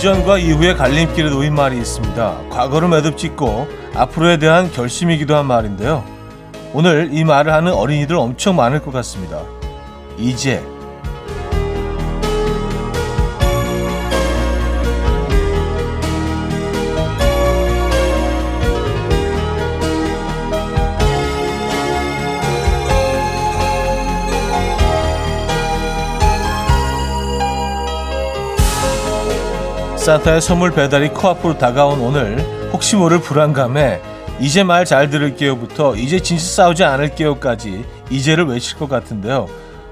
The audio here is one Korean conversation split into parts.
이전과 이후의 갈림길에 놓인 말이 있습니다. 과거를 매듭짓고 앞으로에 대한 결심이기도 한 말인데요. 오늘 이 말을 하는 어린이들 엄청 많을 것 같습니다. 이제 산타의 선물 배달이 코앞으로 다가온 오늘 혹시 모를 불안감에 이제 말 잘 들을게요부터 이제 진짜 싸우지 않을게요까지 이제를 외칠 것 같은데요.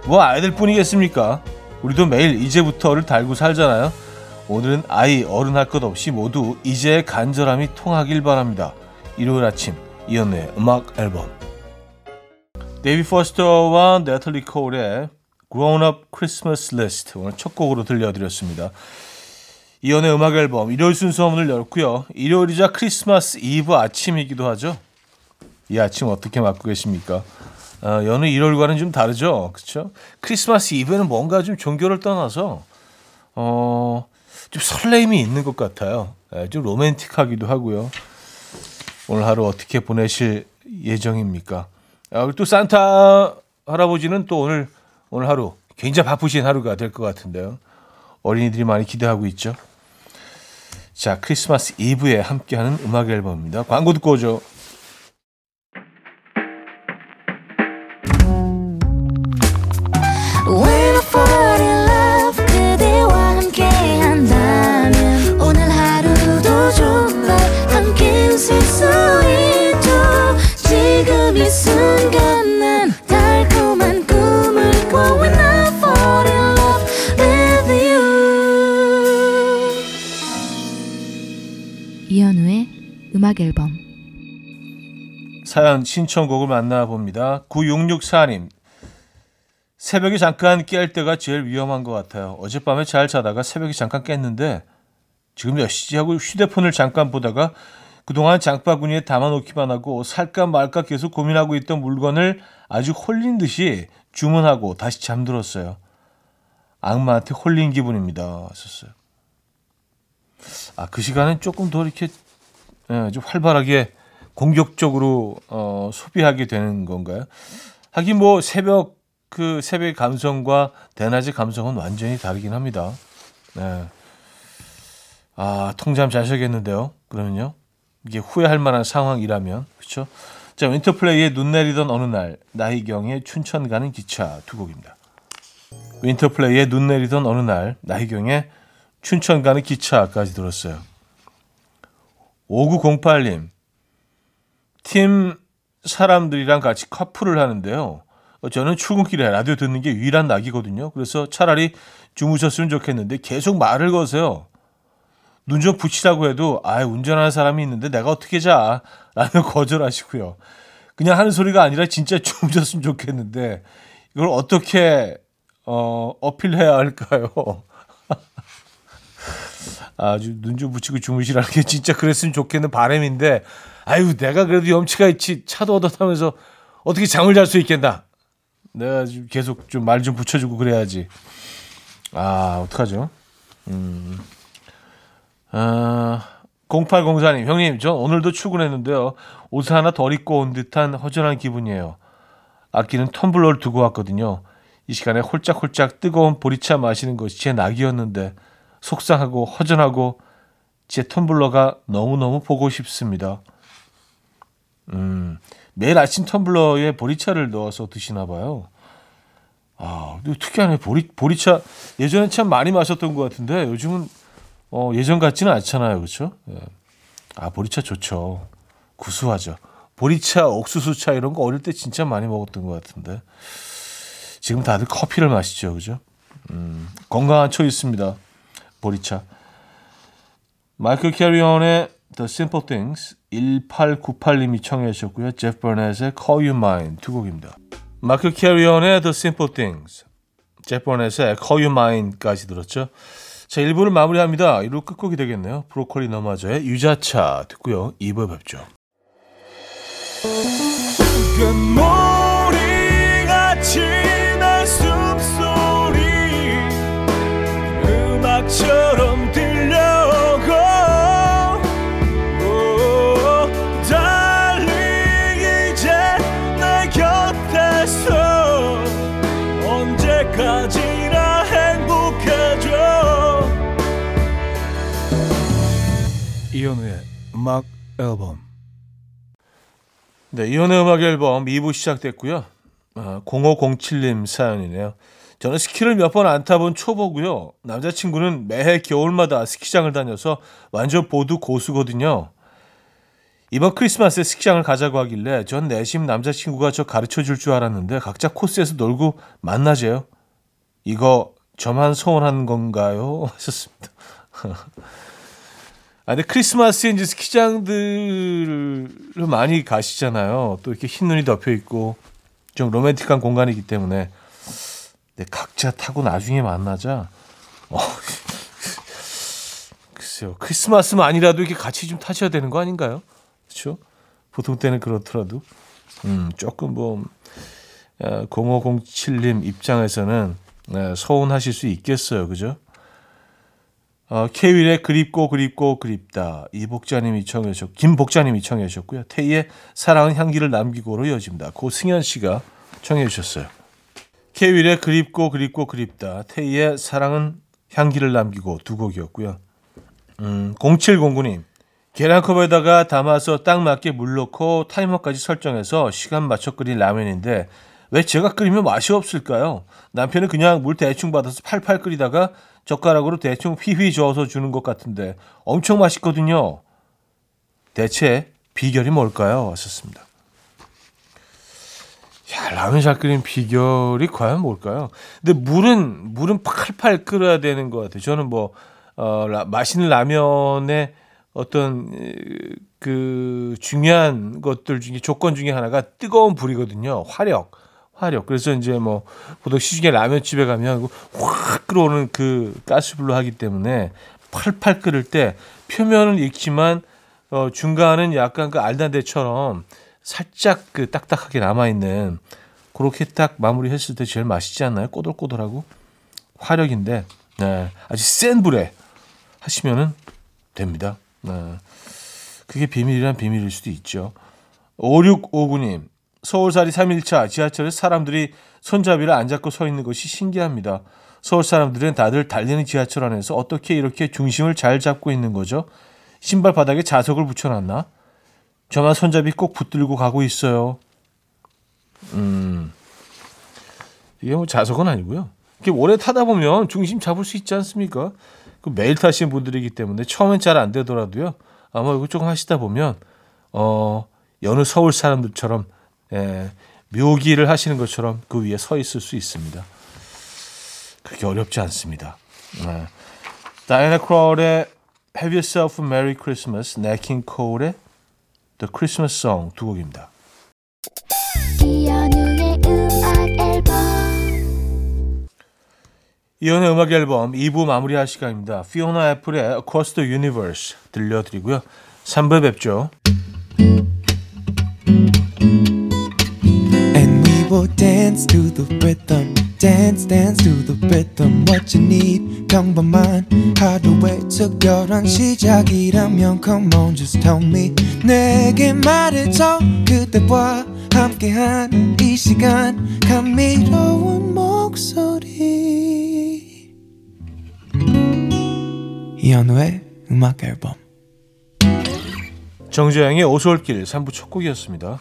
뭐 아이들 뿐이겠습니까? 우리도 매일 이제부터를 달고 살잖아요. 오늘은 아이 어른 할 것 없이 모두 이제의 간절함이 통하길 바랍니다. 일요일 아침 이현우의 음악 앨범 데이비드 포스터와 나탈리 콜의 Grown Up Christmas List 오늘 첫 곡으로 들려드렸습니다. 이연의 음악 앨범 일요일 순서 문을 열고요. 일요일이자 크리스마스 이브 아침이기도 하죠. 이 아침 어떻게 맞고 계십니까? 어, 여느 일요일과는 좀 다르죠. 그렇죠? 크리스마스 이브는 뭔가 좀 종교를 떠나서 어, 좀 설레임이 있는 것 같아요. 네, 좀 로맨틱하기도 하고요. 오늘 하루 어떻게 보내실 예정입니까? 아, 또 산타 할아버지는 또 오늘 오늘 하루 굉장히 바쁘신 하루가 될 것 같은데요. 어린이들이 많이 기대하고 있죠. 자, 크리스마스 이브에 함께하는 음악 앨범입니다. 광고 듣고 오죠. 신청곡을 만나봅니다. 9664님 새벽에 잠깐 깰 때가 제일 위험한 것 같아요. 어젯밤에 잘 자다가 새벽에 잠깐 깼는데 지금 몇 시지 하고 휴대폰을 잠깐 보다가 그동안 장바구니에 담아놓기만 하고 살까 말까 계속 고민하고 있던 물건을 아주 홀린 듯이 주문하고 다시 잠들었어요. 악마한테 홀린 기분입니다. 썼어요. 아, 그 시간은 조금 더 이렇게 예, 좀 활발하게 공격적으로 어, 소비하게 되는 건가요? 하긴 뭐 새벽 그 새벽 감성과 대낮의 감성은 완전히 다르긴 합니다. 네. 아 통잠 자셔야겠는데요. 그러면요 이게 후회할 만한 상황이라면 그렇죠. 자 윈터플레이의 눈 내리던 어느 날 나희경의 춘천 가는 기차 두 곡입니다. 윈터플레이의 눈 내리던 어느 날 나희경의 춘천 가는 기차까지 들었어요. 5908님, 팀 사람들이랑 같이 커플을 하는데요. 저는 출근길에 라디오 듣는 게 유일한 낙이거든요. 그래서 차라리 주무셨으면 좋겠는데 계속 말을 거세요. 눈 좀 붙이라고 해도 아 운전하는 사람이 있는데 내가 어떻게 자? 라는 거절하시고요. 그냥 하는 소리가 아니라 진짜 주무셨으면 좋겠는데 이걸 어떻게 어, 어필해야 할까요? 아주 눈 좀 붙이고 주무시라는 게 진짜 그랬으면 좋겠는 바람인데 아유 내가 그래도 염치가 있지. 차도 얻어 타면서 어떻게 잠을 잘 수 있겠나? 내가 좀 계속 좀말좀 붙여주고 그래야지. 아 어떡하죠? 음. 아 0804님 형님 저 오늘도 출근했는데요. 옷을 하나 덜 입고 온 듯한 허전한 기분이에요. 아끼는 텀블러를 두고 왔거든요. 이 시간에 홀짝홀짝 뜨거운 보리차 마시는 것이 제 낙이었는데 속상하고 허전하고 제 텀블러가 너무너무 보고 싶습니다. 음, 매일 아침 텀블러에 보리차를 넣어서 드시나 봐요. 아, 특이하네. 보리, 보리차 예전에 참 많이 마셨던 것 같은데 요즘은 어, 예전 같지는 않잖아요. 그렇죠? 예. 아, 보리차 좋죠. 구수하죠. 보리차, 옥수수차 이런 거 어릴 때 진짜 많이 먹었던 것 같은데 지금 다들 커피를 마시죠. 그죠? 음, 건강한 초이스입니다. 보리차. 마이클 캐리온의 The Simple Things 1898님이 청해 주셨고요. 제프 버넷의 Call You Mine 두 곡입니다. 마이클 캐리온의 The Simple Things, 제프 버넷의 Call You Mine까지 들었죠. 자, 1부를 마무리합니다. 1부 끝곡이 되겠네요. 브로콜리 너마저의 유자차 듣고요. 2부에 뵙죠. 이현우의 음악 앨범 네, 이현우의 음악 앨범 2부 시작됐고요. 아, 0507님 사연이네요. 저는 스키를 몇 번 안 타본 초보고요. 남자친구는 매해 겨울마다 스키장을 다녀서 완전 보드 고수거든요. 이번 크리스마스에 스키장을 가자고 하길래 전 내심 남자친구가 저 가르쳐 줄 줄 알았는데 각자 코스에서 놀고 만나재요. 이거 저만 소원한 건가요? 하셨습니다. 아, 근데 크리스마스에 이제 스키장들을 많이 가시잖아요. 또 이렇게 흰눈이 덮여 있고 좀 로맨틱한 공간이기 때문에 네, 각자 타고 나중에 만나자. 어, 글쎄요. 크리스마스만이라도 이렇게 같이 좀 타셔야 되는 거 아닌가요? 그렇죠? 보통 때는 그렇더라도 음, 조금 뭐 0507님 어, 입장에서는 네, 서운하실 수 있겠어요. 그죠? 어, 케윌의 그립고 그립고 그립다. 이복자님이 청해 주셨고 김복자님이 청해 주셨고요. 태희의 사랑은 향기를 남기고로 이어집니다. 고승현 씨가 청해 주셨어요. 케윌의 그립고 그립고 그립다. 태희의 사랑은 향기를 남기고 두 곡이었고요. 음, 0709님. 계란컵에다가 담아서 딱 맞게 물 넣고 타이머까지 설정해서 시간 맞춰 끓인 라면인데 왜 제가 끓이면 맛이 없을까요? 남편은 그냥 물 대충 받아서 팔팔 끓이다가 젓가락으로 대충 휘휘 저어서 주는 것 같은데 엄청 맛있거든요. 대체 비결이 뭘까요? 왔었습니다. 야, 라면 잘 끓인 비결이 과연 뭘까요? 근데 물은, 물은 팔팔 끓어야 되는 것 같아요. 저는 뭐, 어, 라, 맛있는 라면의 어떤 그 중요한 것들 중에 조건 중에 하나가 뜨거운 불이거든요. 화력. 화력. 그래서 이제 뭐 보통 시중에 라면집에 가면 확 끓어오는 그 가스불로 하기 때문에 팔팔 끓을 때 표면은 익지만 어 중간은 약간 그 알단데처럼 살짝 그 딱딱하게 남아 있는 그렇게 딱 마무리했을 때 제일 맛있지 않나요? 꼬들꼬들하고 화력인데 네, 아주 센 불에 하시면은 됩니다. 네. 그게 비밀이란 비밀일 수도 있죠. 5659님 서울살이 3일차 지하철에 사람들이 손잡이를 안 잡고 서 있는 것이 신기합니다. 서울 사람들은 다들 달리는 지하철 안에서 어떻게 이렇게 중심을 잘 잡고 있는 거죠? 신발 바닥에 자석을 붙여놨나? 저만 손잡이 꼭 붙들고 가고 있어요. 음, 이게 뭐 자석은 아니고요. 이렇게 오래 타다 보면 중심 잡을 수 있지 않습니까? 그 매일 타시는 분들이기 때문에 처음엔 잘 안 되더라도요. 아마 이거 조금 하시다 보면 어, 여느 서울 사람들처럼 예, 묘기를 하시는 것처럼 그 위에 서 있을 수 있습니다. 그렇게 어렵지 않습니다. 네. 다이애나 크롤의 Have Yourself a Merry Christmas, 네킹 콜의 The Christmas Song 두 곡입니다. 이연의 음악 앨범 2부 마무리할 시간입니다. 피오나 애플의 Across the Universe 들려드리고요. 3부 뵙죠. Will dance to the rhythm. Dance, dance to the rhythm. What you need, 평범한 하루의 특별한 시작이라면 Come on, just tell me. 내게 말해줘. 그대와 함께한 이 시간. 감미로운 목소리. 이현우의 음악 앨범. 정재영의 오솔길 3부 첫 곡이었습니다.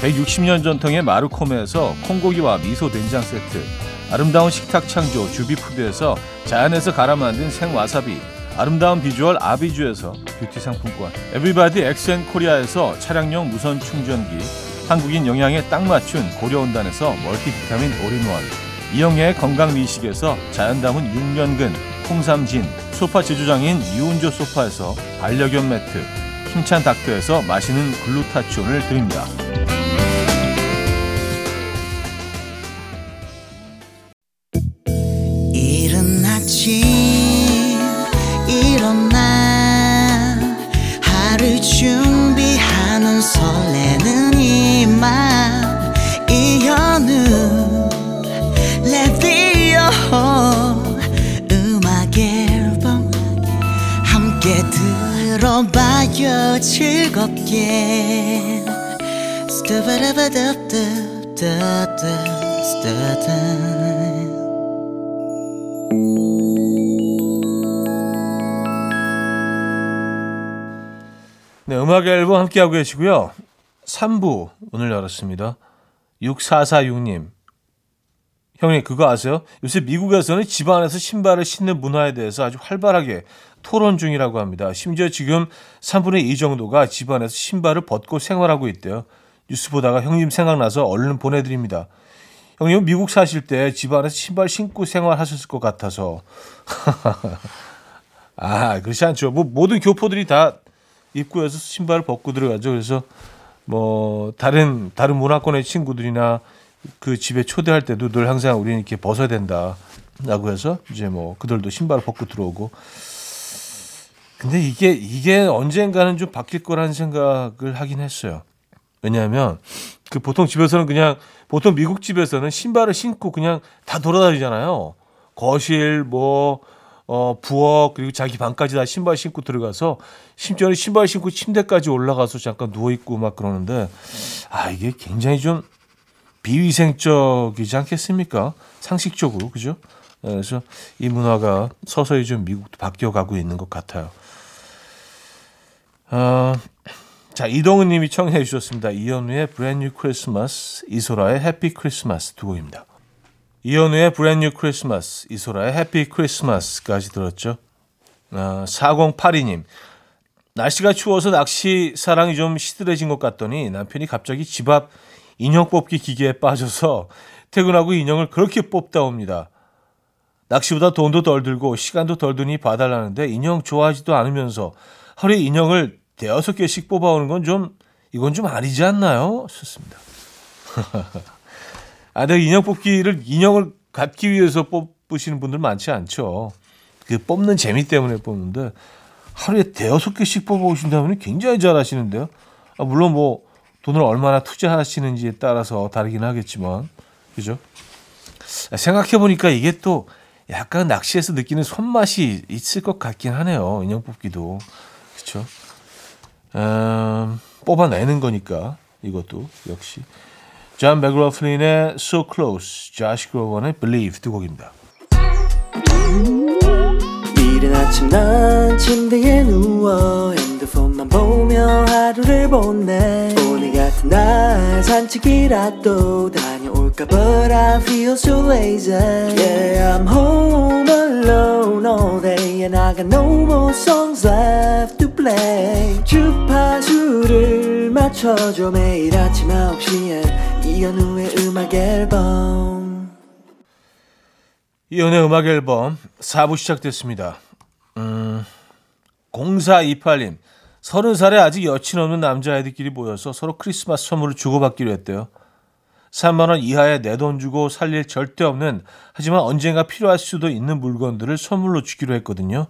160년 전통의 마르코메에서 콩고기와 미소 된장 세트 아름다운 식탁 창조 주비푸드에서 자연에서 갈아 만든 생와사비 아름다운 비주얼 아비주에서 뷰티 상품권 everybody 엑센코리아에서 차량용 무선 충전기 한국인 영양에 딱 맞춘 고려은단에서 멀티비타민 올인원 이영애의 건강미식에서 자연 담은 6년근 홍삼진 소파 제조장인 유운조 소파에서 반려견 매트 힘찬 닥터에서 마시는 글루타치온을 드립니다. 들어봐요 즐겁게 스타바라바답답답답답 네, 음악 앨범 함께하고 계시고요. 3부 오늘 열었습니다. 6446님. 형님, 그거 아세요? 요새 미국에서는 집 안에서 신발을 신는 문화에 대해서 아주 활발하게 토론 중이라고 합니다. 심지어 지금 3분의 2 정도가 집 안에서 신발을 벗고 생활하고 있대요. 뉴스 보다가 형님 생각나서 얼른 보내드립니다. 형님 미국 사실 때 집 안에서 신발 신고 생활하셨을 것 같아서. 아, 그렇지 않죠. 뭐 모든 교포들이 다 입구에서 신발을 벗고 들어가죠. 그래서 뭐 다른 다른 문화권의 친구들이나 그 집에 초대할 때도 늘 항상 우리는 이렇게 벗어야 된다라고 해서 이제 뭐 그들도 신발을 벗고 들어오고. 근데 이게 이게 언젠가는 좀 바뀔 거라는 생각을 하긴 했어요. 왜냐하면 그 보통 집에서는 그냥 보통 미국 집에서는 신발을 신고 그냥 다 돌아다니잖아요. 거실 뭐 어, 부엌 그리고 자기 방까지 다 신발 신고 들어가서 심지어는 신발 신고 침대까지 올라가서 잠깐 누워 있고 막 그러는데 아 이게 굉장히 좀 비위생적이지 않겠습니까? 상식적으로 그죠? 네, 그래서 이 문화가 서서히 좀 미국도 바뀌어가고 있는 것 같아요. 어, 자 이동은 님이 청해 주셨습니다. 이현우의 New Christmas, 이소라의 Happy Christmas 두 곡입니다. 이현우의 New Christmas, 이소라의 Happy Christmas까지 들었죠. 어, 4082님 날씨가 추워서 낚시 사랑이 좀 시들해진 것 같더니 남편이 갑자기 집 앞 인형 뽑기 기계에 빠져서 퇴근하고 인형을 그렇게 뽑다 옵니다. 낚시보다 돈도 덜 들고 시간도 덜 드니 봐달라는데 인형 좋아하지도 않으면서 하루에 인형을 대여섯 개씩 뽑아오는 건 좀 이건 좀 아니지 않나요? 좋습니다. 아, 근데 인형 뽑기를 인형을 갖기 위해서 뽑으시는 분들 많지 않죠. 그 뽑는 재미 때문에 뽑는데 하루에 대여섯 개씩 뽑아오신다면 굉장히 잘하시는데요. 아, 물론 뭐 돈을 얼마나 투자하시는지에 따라서 다르긴 하겠지만 그죠? 생각해 보니까 이게 또 약간 낚시에서 느끼는 손맛이 있을 것 같긴 하네요. 인형 뽑기도 그렇죠. 음, 뽑아내는 거니까 이것도 역시 존 맥로플린의 So Close, 조시 그로번의 Believe 두 곡입니다. 이른 아침 난 침대에 누워 핸드폰만 보며 하루를 보내 오늘 같은 날 산책이라도 다 녀올까 But I feel so lazy. Yeah I'm home alone all day And I got no more songs left to play. 주파수를 맞춰줘 매일 아침 9시에. 이현우의 음악 앨범. 이연의 음악 앨범 4부 시작됐습니다. 음, 0428님, 30살에 아직 여친 없는 남자애들끼리 모여서 서로 크리스마스 선물을 주고받기로 했대요. 3만 원 이하의 내 돈 주고 살릴 절대 없는, 하지만 언젠가 필요할 수도 있는 물건들을 선물로 주기로 했거든요.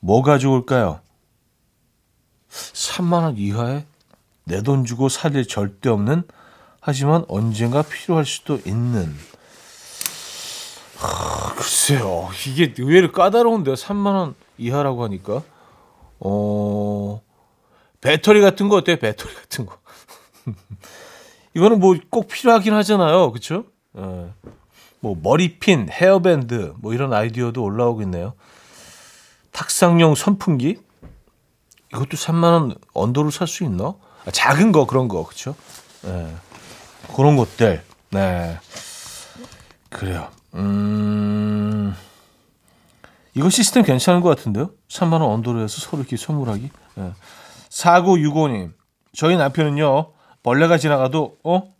뭐가 좋을까요? 3만 원 이하의 내 돈 주고 살릴 절대 없는, 하지만 언젠가 필요할 수도 있는, 글쎄요. 이게 의외로 까다로운데요. 3만 원 이하라고 하니까. 어. 배터리 같은 거 어때요? 배터리 같은 거. 이거는 뭐 꼭 필요하긴 하잖아요. 그렇죠? 예. 뭐 머리핀, 헤어밴드 뭐 이런 아이디어도 올라오고 있네요. 탁상용 선풍기? 이것도 3만 원 언더로 살 수 있나? 아, 작은 거 그런 거. 그렇죠? 예. 그런 것들. 네. 그래요. 음, 이거 시스템 괜찮은 것 같은데요? 3만 원 언더로 해서 서로 이렇게 선물하기. 네. 4965님, 저희 남편은요, 벌레가 지나가도, 어?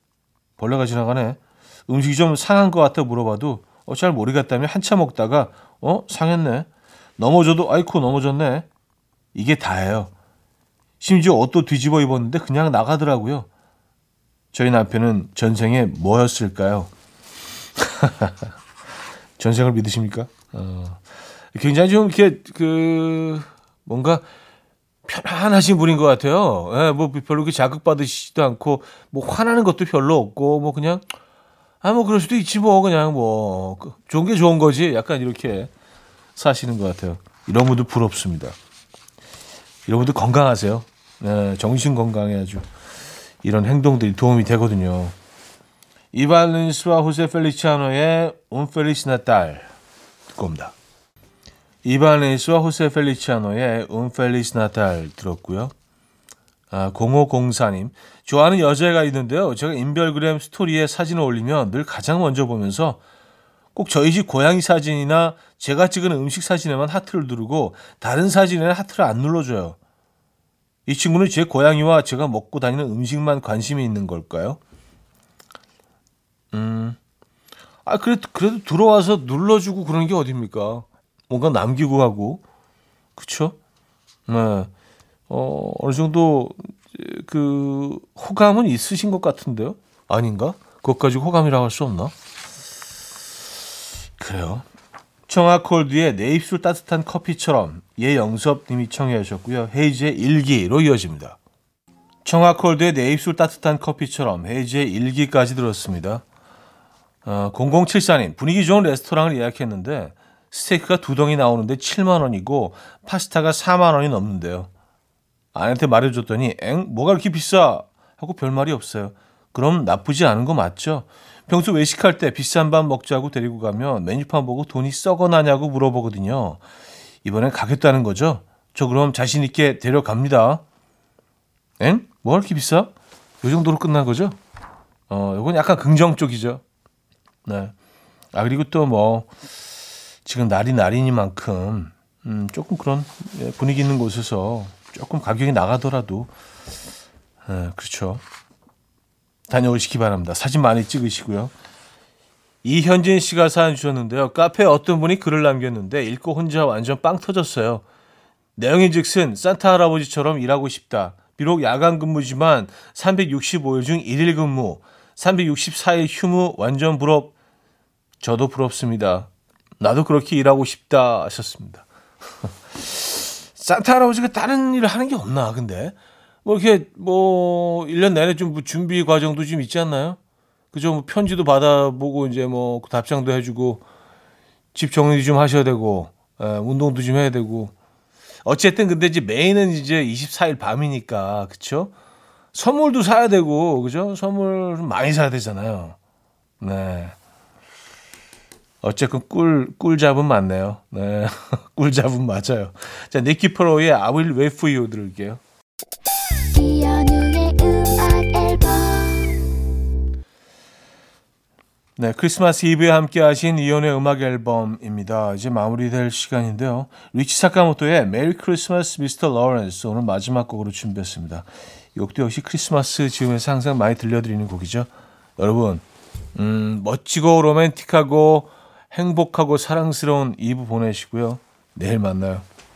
벌레가 지나가네. 음식이 좀 상한 것 같아 물어봐도, 어, 잘 모르겠다며 한참 먹다가, 어? 상했네. 넘어져도, 아이코, 넘어졌네. 이게 다예요. 심지어 옷도 뒤집어 입었는데 그냥 나가더라고요. 저희 남편은 전생에 뭐였을까요? 전생을 믿으십니까? 어, 굉장히 좀 이렇게 그 뭔가 편안하신 분인 것 같아요. 예, 뭐 별로 그렇게 자극받으시지도 않고 뭐 화나는 것도 별로 없고 뭐 그냥 아 뭐 그럴 수도 있지 뭐 그냥 뭐 그, 좋은 게 좋은 거지 약간 이렇게 사시는 것 같아요. 이런 분들 부럽습니다. 이런 분들 건강하세요. 네, 정신 건강에 아주 이런 행동들이 도움이 되거든요. 이발린스와 호세 펠리치아노의 Un Feliz Natal 듣고 옵니다. 이발린스와 호세 펠리치아노의 Un Feliz Natal 들었고요. 아, 0504님 좋아하는 여자애가 있는데요. 제가 인별그램 스토리에 사진을 올리면 늘 가장 먼저 보면서 꼭 저희 집 고양이 사진이나 제가 찍은 음식 사진에만 하트를 누르고 다른 사진에는 하트를 안 눌러줘요. 이 친구는 제 고양이와 제가 먹고 다니는 음식만 관심이 있는 걸까요? 음, 아 그래도 그래도 들어와서 눌러주고 그런 게 어딥니까? 뭔가 남기고 하고, 그쵸? 네, 어 어느 정도 그 호감은 있으신 것 같은데요? 아닌가? 그것까지 호감이라고 할 수 없나? 그래요. 청아콜드의 내 입술 따뜻한 커피처럼 예영섭님이 청해 주셨고요. 헤이즈의 일기로 이어집니다. 청아콜드의 내 입술 따뜻한 커피처럼 헤이즈의 일기까지 들었습니다. 어, 0074님 분위기 좋은 레스토랑을 예약했는데 스테이크가 두 덩이 나오는데 7만 원이고 파스타가 4만 원이 넘는데요. 아내한테 말해줬더니 엥 뭐가 그렇게 비싸 하고 별 말이 없어요. 그럼 나쁘지 않은 거 맞죠? 평소 외식할 때 비싼 밥 먹자고 데리고 가면 메뉴판 보고 돈이 썩어나냐고 물어보거든요. 이번엔 가겠다는 거죠? 저 그럼 자신 있게 데려갑니다. 엥? 뭐가 이렇게 비싸? 이 정도로 끝난 거죠? 어, 이건 약간 긍정 쪽이죠. 네. 아, 그리고 또 뭐, 지금 날이 날이니만큼, 음, 조금 그런 예, 분위기 있는 곳에서 조금 가격이 나가더라도, 예, 그렇죠. 다녀오시기 바랍니다. 사진 많이 찍으시고요. 이현진 씨가 사연 주셨는데요. 카페에 어떤 분이 글을 남겼는데 읽고 혼자 완전 빵 터졌어요. 내용인 즉슨 산타 할아버지처럼 일하고 싶다. 비록 야간 근무지만 365일 중 1일 근무, 364일 휴무 완전 부럽. 저도 부럽습니다. 나도 그렇게 일하고 싶다 하셨습니다. 산타 할아버지가 다른 일을 하는 게 없나 근데? 뭐 이렇게 뭐 1년 내내 좀뭐 준비 과정도 좀 있지 않나요? 그죠? 뭐 편지도 받아보고 이제 뭐 답장도 해주고 집 정리 좀 하셔야 되고 에, 운동도 좀 해야 되고 어쨌든 근데 이제 메인은 이제 24일 밤이니까 그쵸? 선물도 사야 되고 그죠? 선물 좀 많이 사야 되잖아요. 네. 어쨌든 꿀, 꿀잡은 맞네요. 네. 꿀잡은 맞아요. 자, 니키 프로의 I Will Wait For You 들을게요. 네, 크리스마스 이브에 함께 하신 이현우의 음악 앨범입니다. 이제 마무리될 시간인데요. 류이치 사카모토의 Merry Christmas Mr. Lawrence 오늘 마지막 곡으로 준비했습니다. 이 곡도 역시 크리스마스 즈음에서 항상 많이 들려드리는 곡이죠. 여러분, 음, 멋지고 로맨틱하고 행복하고 사랑스러운 이브 보내시고요. 내일 만나요.